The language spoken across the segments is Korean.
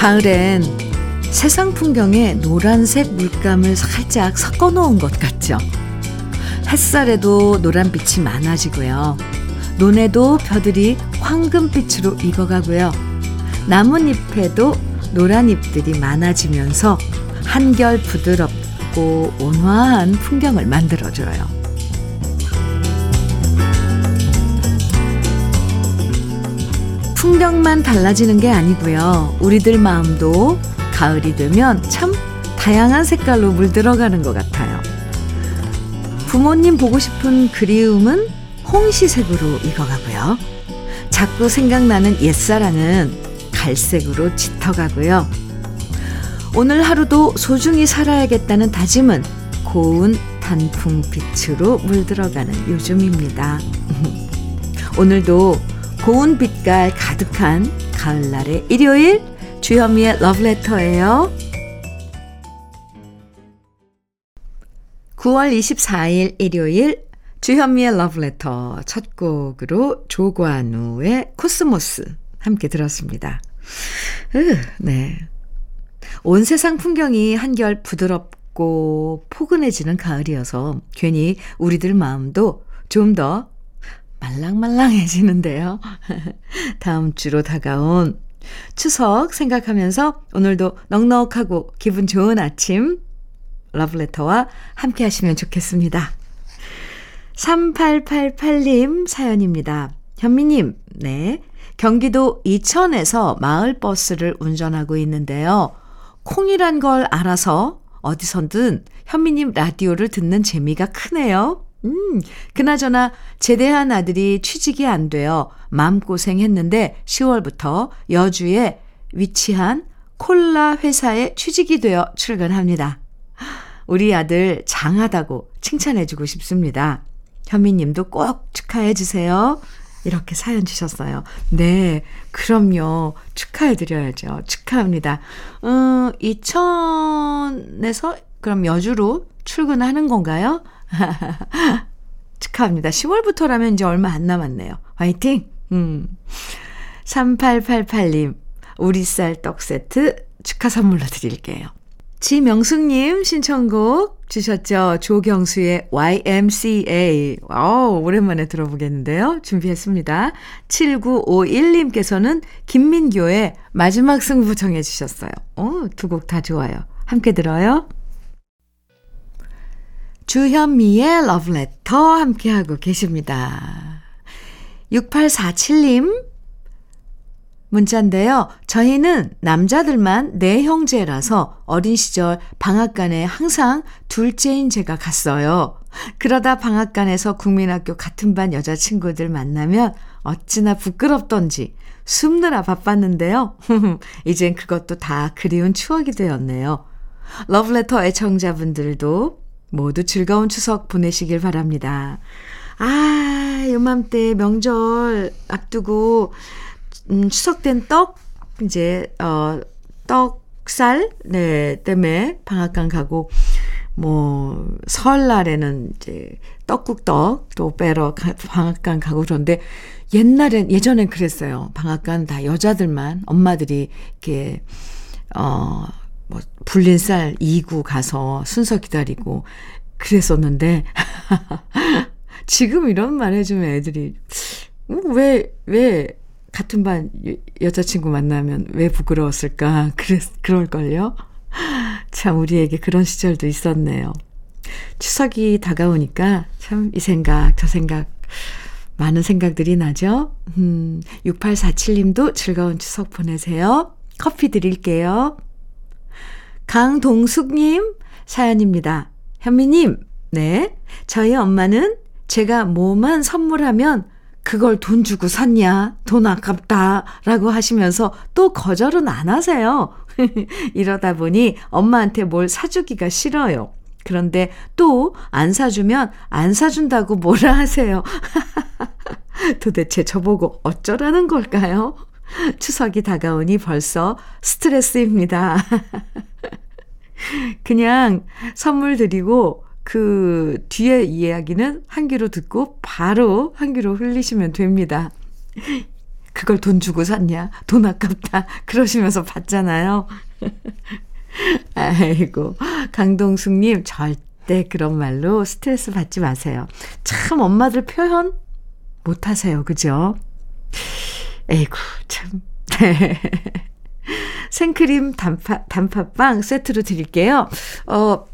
가을엔 세상 풍경에 노란색 물감을 살짝 섞어 놓은 것 같죠? 햇살에도 노란빛이 많아지고요. 논에도 벼들이 황금빛으로 익어가고요. 나뭇잎에도 노란 잎들이 많아지면서 한결 부드럽고 온화한 풍경을 만들어줘요. 풍경만 달라지는 게 아니고요. 우리들 마음도 가을이 되면 참 다양한 색깔로 물들어가는 것 같아요. 부모님 보고 싶은 그리움은 홍시색으로 익어가고요. 자꾸 생각나는 옛사랑은 갈색으로 짙어가고요. 오늘 하루도 소중히 살아야겠다는 다짐은 고운 단풍빛으로 물들어가는 요즘입니다. 오늘도 고운 빛깔 가득한 가을날의 일요일 주현미의 러브레터예요. 9월 24일 일요일 주현미의 러브레터 첫 곡으로 조관우의 코스모스 함께 들었습니다. 으, 네. 온 세상 풍경이 한결 부드럽고 포근해지는 가을이어서 괜히 우리들 마음도 좀 더 말랑말랑해지는데요. 다음 주로 다가온 추석 생각하면서 오늘도 넉넉하고 기분 좋은 아침 러브레터와 함께 하시면 좋겠습니다. 3888님 사연입니다. 현미님, 네. 경기도 이천에서 마을버스를 운전하고 있는데요. 콩이란 걸 알아서 어디선든 현미님 라디오를 듣는 재미가 크네요. 음, 그나저나 제대한 아들이 취직이 안 되어 마음고생 했는데 10월부터 여주에 위치한 콜라 회사에 취직이 되어 출근합니다. 우리 아들 장하다고 칭찬해주고 싶습니다. 현미님도 꼭 축하해주세요. 이렇게 사연 주셨어요. 네, 그럼요. 축하해드려야죠. 축하합니다. 음, 이천에서 그럼 여주로 출근하는 건가요? 축하합니다. 10월부터라면 이제 얼마 안 남았네요. 화이팅! 음. 3888님, 우리 쌀 떡 세트 축하 선물로 드릴게요. 지명숙님 신청곡 주셨죠? 조경수의 YMCA. 어 오랜만에 들어보겠는데요. 준비했습니다. 7951님께서는 김민교의 마지막 승부 정해주셨어요. 어, 두곡 다 좋아요. 함께 들어요. 주현미의 러브레터 함께하고 계십니다. 6847님 문자인데요. 저희는 남자들만 네 형제라서 어린 시절 방앗간에 항상 둘째인 제가 갔어요. 그러다 방앗간에서 국민학교 같은 반 여자친구들 만나면 어찌나 부끄럽던지 숨느라 바빴는데요. 이젠 그것도 다 그리운 추억이 되었네요. 러브레터 애청자분들도 모두 즐거운 추석 보내시길 바랍니다. 아, 요맘때 명절 앞두고 음, 추석된 떡, 이제, 어, 떡살, 네, 때문에 방앗간 가고, 뭐, 설날에는 이제 떡국떡 또 빼러 가, 방앗간 가고 그런데 옛날엔, 예전엔 그랬어요. 방앗간 다 여자들만, 엄마들이 이렇게, 어, 뭐, 불린 쌀 이고 가서 순서 기다리고 그랬었는데, 지금 이런 말 해주면 애들이, 음, 왜, 왜 같은 반 여자친구 만나면 왜 부끄러웠을까? 그랬, 그럴걸요? 참, 우리에게 그런 시절도 있었네요. 추석이 다가오니까 참 이 생각, 저 생각, 많은 생각들이 나죠? 음, 6847님도 즐거운 추석 보내세요. 커피 드릴게요. 강동숙님 사연입니다. 현미님, 네. 저희 엄마는 제가 뭐만 선물하면 그걸 돈 주고 샀냐? 돈 아깝다. 라고 하시면서 또 거절은 안 하세요. 이러다 보니 엄마한테 뭘 사주기가 싫어요. 그런데 또 안 사주면 안 사준다고 뭐라 하세요. 도대체 저보고 어쩌라는 걸까요? 추석이 다가오니 벌써 스트레스입니다. 그냥 선물 드리고 그 뒤에 이야기는 한 귀로 듣고 바로 한 귀로 흘리시면 됩니다. 그걸 돈 주고 샀냐? 돈 아깝다. 그러시면서 받잖아요. 아이고, 강동숙님, 절대 그런 말로 스트레스 받지 마세요. 참, 엄마들 표현 못 하세요. 그죠? 에이구, 참. 생크림 단파, 단팥빵 세트로 드릴게요. 어,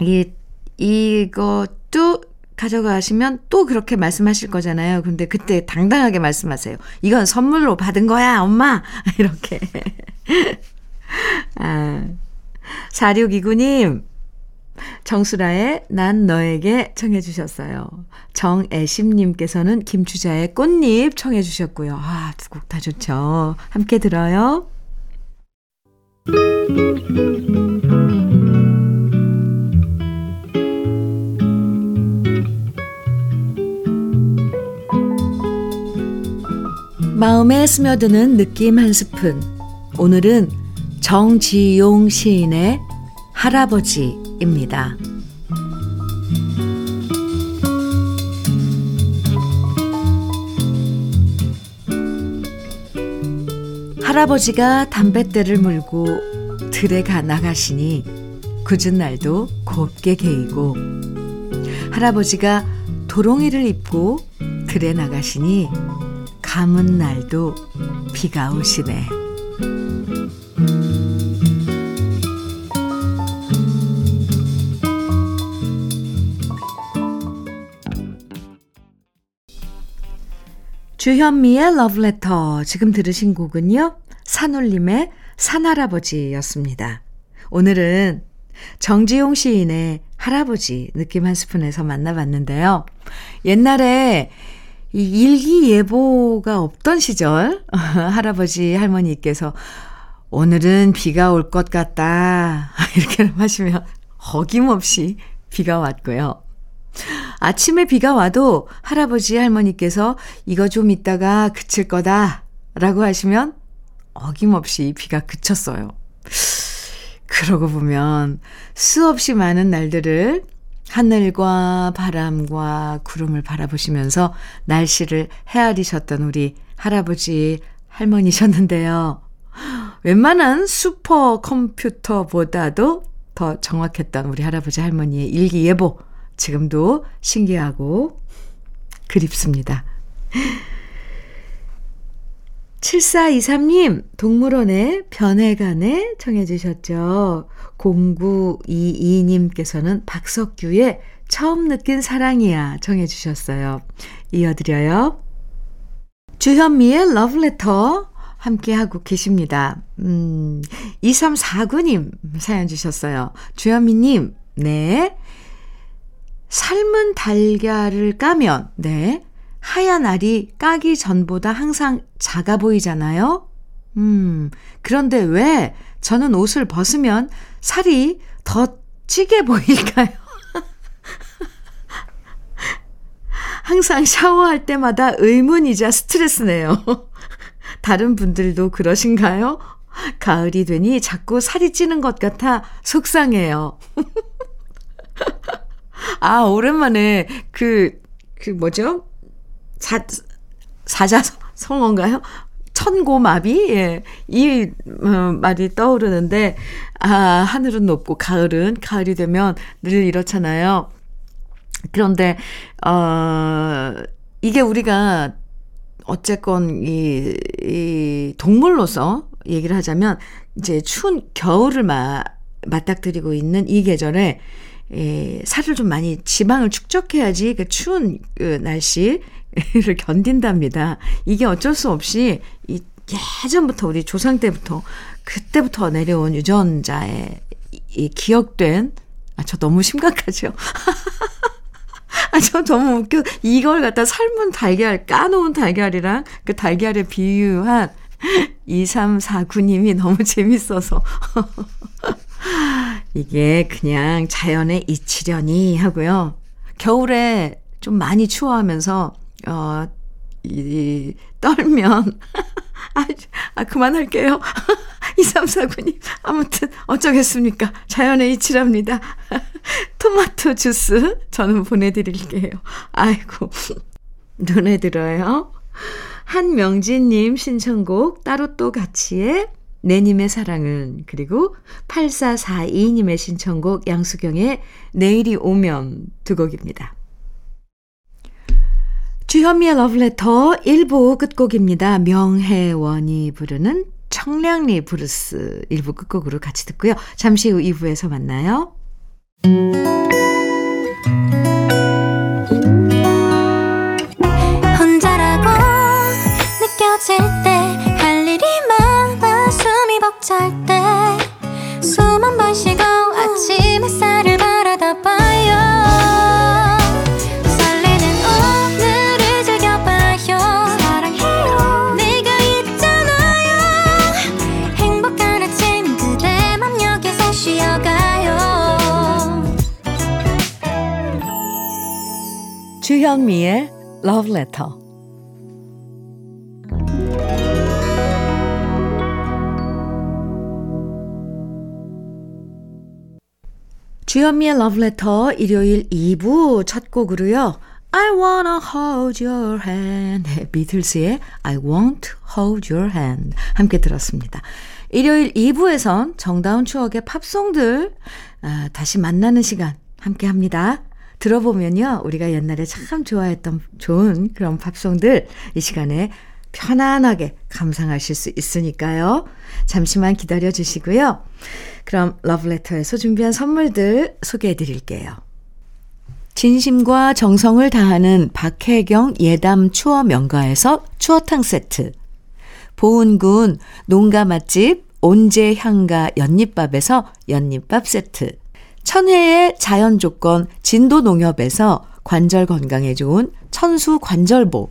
이, 이것도 가져가시면 또 그렇게 말씀하실 거잖아요. 근데 그때 당당하게 말씀하세요. 이건 선물로 받은 거야, 엄마! 이렇게. 아, 4629님, 정수라의 난 너에게 청해 주셨어요. 정애심님께서는 김추자의 꽃잎 청해 주셨고요. 아, 두 곡 다 좋죠. 함께 들어요. 마음에 스며드는 느낌 한 스푼. 오늘은 정지용 시인의 할아버지입니다. 할아버지가 담뱃대를 물고 들에 가 나가시니 굳은 날도 곱게 개이고 할아버지가 도롱이를 입고 들에 나가시니 감은 날도 비가 오시네. 주현미의 러브레터. 지금 들으신 곡은요. 산울림의 산할아버지였습니다. 오늘은 정지용 시인의 할아버지 느낌 한 스푼에서 만나봤는데요. 옛날에 이 일기예보가 없던 시절, 할아버지, 할머니께서 오늘은 비가 올 것 같다. 이렇게 하시면 어김없이 비가 왔고요. 아침에 비가 와도 할아버지, 할머니께서 이거 좀 있다가 그칠 거다. 라고 하시면 어김없이 비가 그쳤어요. 그러고 보면 수없이 많은 날들을 하늘과 바람과 구름을 바라보시면서 날씨를 헤아리셨던 우리 할아버지, 할머니셨는데요. 웬만한 슈퍼 컴퓨터보다도 더 정확했던 우리 할아버지, 할머니의 일기예보. 지금도 신기하고 그립습니다. 7423님, 동물원의 변해간에 청해주셨죠. 0922님께서는 박석규의 처음 느낀 사랑이야 청해주셨어요. 이어드려요. 주현미의 러브레터 함께하고 계십니다. 음, 2349님 사연 주셨어요. 주현미님, 네. 삶은 달걀을 까면, 네. 하얀 알이 까기 전보다 항상 작아 보이잖아요? 음, 그런데 왜 저는 옷을 벗으면 살이 더 찌게 보일까요? 항상 샤워할 때마다 의문이자 스트레스네요. 다른 분들도 그러신가요? 가을이 되니 자꾸 살이 찌는 것 같아 속상해요. 아, 오랜만에 그, 그 뭐죠? 사, 사자성어인가요? 천고마비? 예. 이 어, 말이 떠오르는데, 아, 하늘은 높고 가을은, 가을이 되면 늘 이렇잖아요. 그런데, 어, 이게 우리가 어쨌건 이, 이 동물로서 얘기를 하자면, 이제 추운 겨울을 마, 맞닥뜨리고 있는 이 계절에, 에, 살을 좀 많이 지방을 축적해야지 그 추운 그 날씨 를 견딘답니다. 이게 어쩔 수 없이 이 예전부터 우리 조상 때부터 그때부터 내려온 유전자에 이 기억된 아 저 너무 심각하죠. 아, 저 너무 웃겨. 이걸 갖다 삶은 달걀, 까놓은 달걀이랑 그 달걀에 비유한 2349님이 너무 재밌어서. 이게 그냥 자연의 이치려니 하고요. 겨울에 좀 많이 추워하면서 어, 이, 떨면, 아, 아, 그만할게요. 2349님. 아무튼, 어쩌겠습니까. 자연의 이치랍니다. 토마토 주스 저는 보내드릴게요. 아이고, 눈에 들어요. 한명진님 신청곡 따로 또 같이의 내님의 사랑은 그리고 8442님의 신청곡 양수경의 내일이 오면 두 곡입니다. 주현미의 러브레터 1부 끝곡입니다. 명혜원이 부르는 청량리 브루스 1부 끝곡으로 같이 듣고요. 잠시 후 2부에서 만나요. 혼자라고 느껴질 때 벅찰 때숨 한 번 쉬고 주현미의 Letter 주현미의 러브레터 일요일 2부 첫 곡으로요. I wanna hold your hand. 네, 비틀스의 I won't hold your hand. 함께 들었습니다. 일요일 2부에선 정다운 추억의 팝송들 아, 다시 만나는 시간 함께 합니다. 들어보면요. 우리가 옛날에 참 좋아했던 좋은 그런 팝송들 이 시간에 편안하게 감상하실 수 있으니까요. 잠시만 기다려 주시고요. 그럼 러브레터에서 준비한 선물들 소개해 드릴게요. 진심과 정성을 다하는 박혜경 예담 추어 명가에서 추어탕 세트. 보은군 농가 맛집 온재 향가 연잎밥에서 연잎밥 세트. 천혜의 자연 조건 진도 농협에서 관절 건강에 좋은 천수 관절보.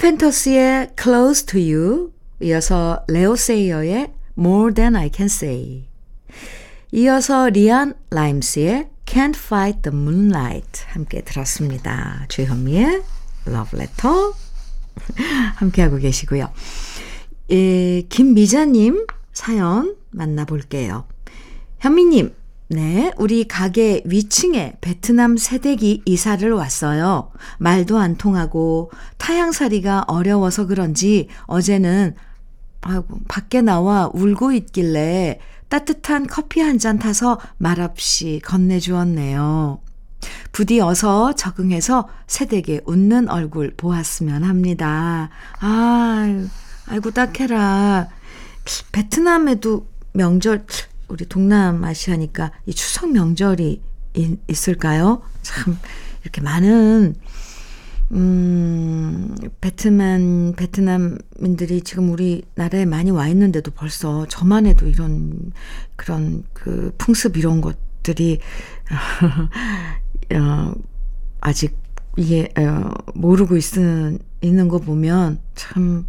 카펜터스의 Close to You 이어서 레오 세이어의 More Than I Can Say 이어서 리안 라임스의 Can't Fight the Moonlight 함께 들었습니다. 주현미의 Love Letter 함께하고 계시고요. 예, 김미자님 사연 만나볼게요. 현미님, 네, 우리 가게 위층에 베트남 세대기 이사를 왔어요. 말도 안 통하고 타향살이가 어려워서 그런지 어제는 아이고, 밖에 나와 울고 있길래 따뜻한 커피 한 잔 타서 말없이 건네주었네요. 부디 어서 적응해서 새댁에 웃는 얼굴 보았으면 합니다. 아, 아이고, 딱해라. 베트남에도 명절, 우리 동남아시아니까 이 추석 명절이 있, 을까요 참, 이렇게 많은, 음, 베트남, 베트남인들이 지금 우리나라에 많이 와 있는데도 벌써 저만 해도 이런, 그런 그 풍습 이런 것들이, 어, 아직 이게, 어, 모르고 있는, 있는 거 보면 참,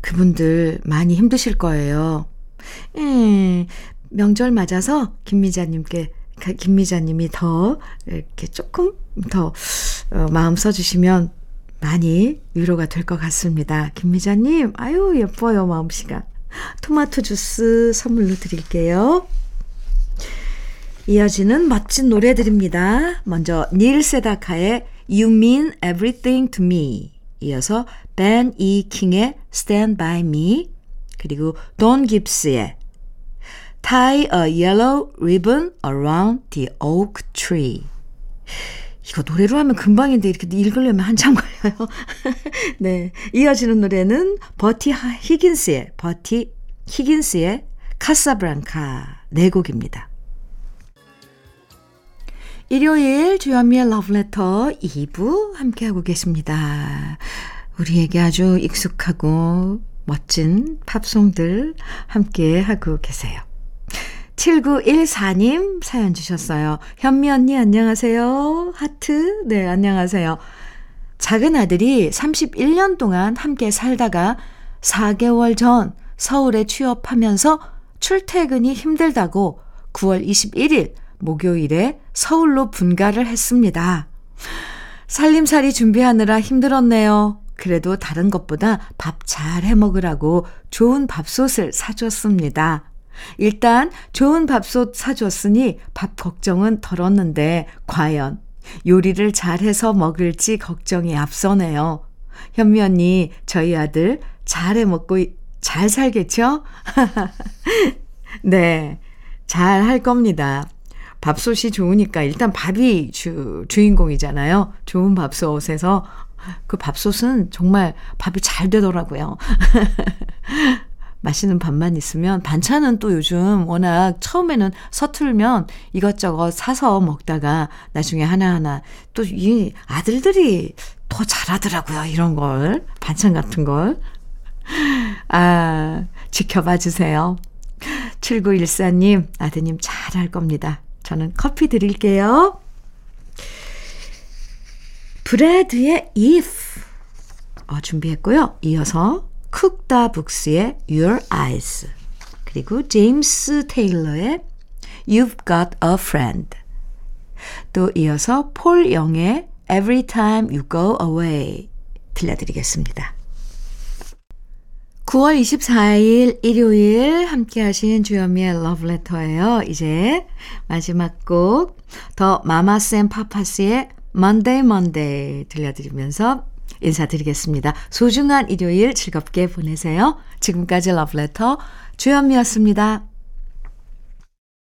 그분들 많이 힘드실 거예요. 음, 명절 맞아서 김미자님께 김미자님이 더 이렇게 조금 더 어, 마음 써주시면 많이 위로가 될 것 같습니다. 김미자님, 아유 예뻐요 마음씨가. 토마토 주스 선물로 드릴게요. 이어지는 멋진 노래들입니다. 먼저 닐 세다카의 You Mean Everything to Me 이어서 벤 이 킹의 Stand By Me 그리고 돈 깁스의 Tie a Yellow Ribbon Around the Oak Tree 이거 노래로 하면 금방인데 이렇게 읽으려면 한참 걸려요. 네. 이어지는 노래는 버티 히긴스의 버티 히긴스의 카사브랑카 네 곡입니다. 일요일 주현미의 러브레터 2부 함께하고 계십니다. 우리에게 아주 익숙하고 멋진 팝송들 함께하고 계세요. 7914님 사연 주셨어요. 현미 언니 안녕하세요. 하트. 네, 안녕하세요. 작은 아들이 31년 동안 함께 살다가 4개월 전 서울에 취업하면서 출퇴근이 힘들다고 9월 21일 목요일에 서울로 분가를 했습니다. 살림살이 준비하느라 힘들었네요. 그래도 다른 것보다 밥 잘 해 먹으라고 좋은 밥솥을 사줬습니다. 일단 좋은 밥솥 사줬으니 밥 걱정은 덜었는데 과연 요리를 잘해서 먹을지 걱정이 앞서네요. 현미 언니, 저희 아들 잘해 먹고 잘 살겠죠? 네, 잘 할 겁니다. 밥솥이 좋으니까 일단 밥이 주, 주인공이잖아요. 좋은 밥솥에서 그 밥솥은 정말 밥이 잘 되더라고요. 맛있는 밥만 있으면 반찬은 또 요즘 워낙 처음에는 서툴면 이것저것 사서 먹다가 나중에 하나하나 또 이 아들들이 더 잘하더라고요. 이런 걸. 반찬 같은 걸. 아, 지켜봐 주세요. 7914님, 아드님 잘할 겁니다. 저는 커피 드릴게요. 브레드의 if 어, 준비했고요. 이어서 쿡다 북스의 Your Eyes 그리고 제임스 테일러의 You've Got a Friend 또 이어서 폴 영의 Every Time You Go Away 들려드리겠습니다. 9월 24일 일요일 함께 하신 주현미의 러브레터예요. 이제 마지막 곡 더 마마쌤 파파스의 Monday Monday 들려드리면서 인사드리겠습니다. 소중한 일요일 즐겁게 보내세요. 지금까지 러브레터 주현미였습니다.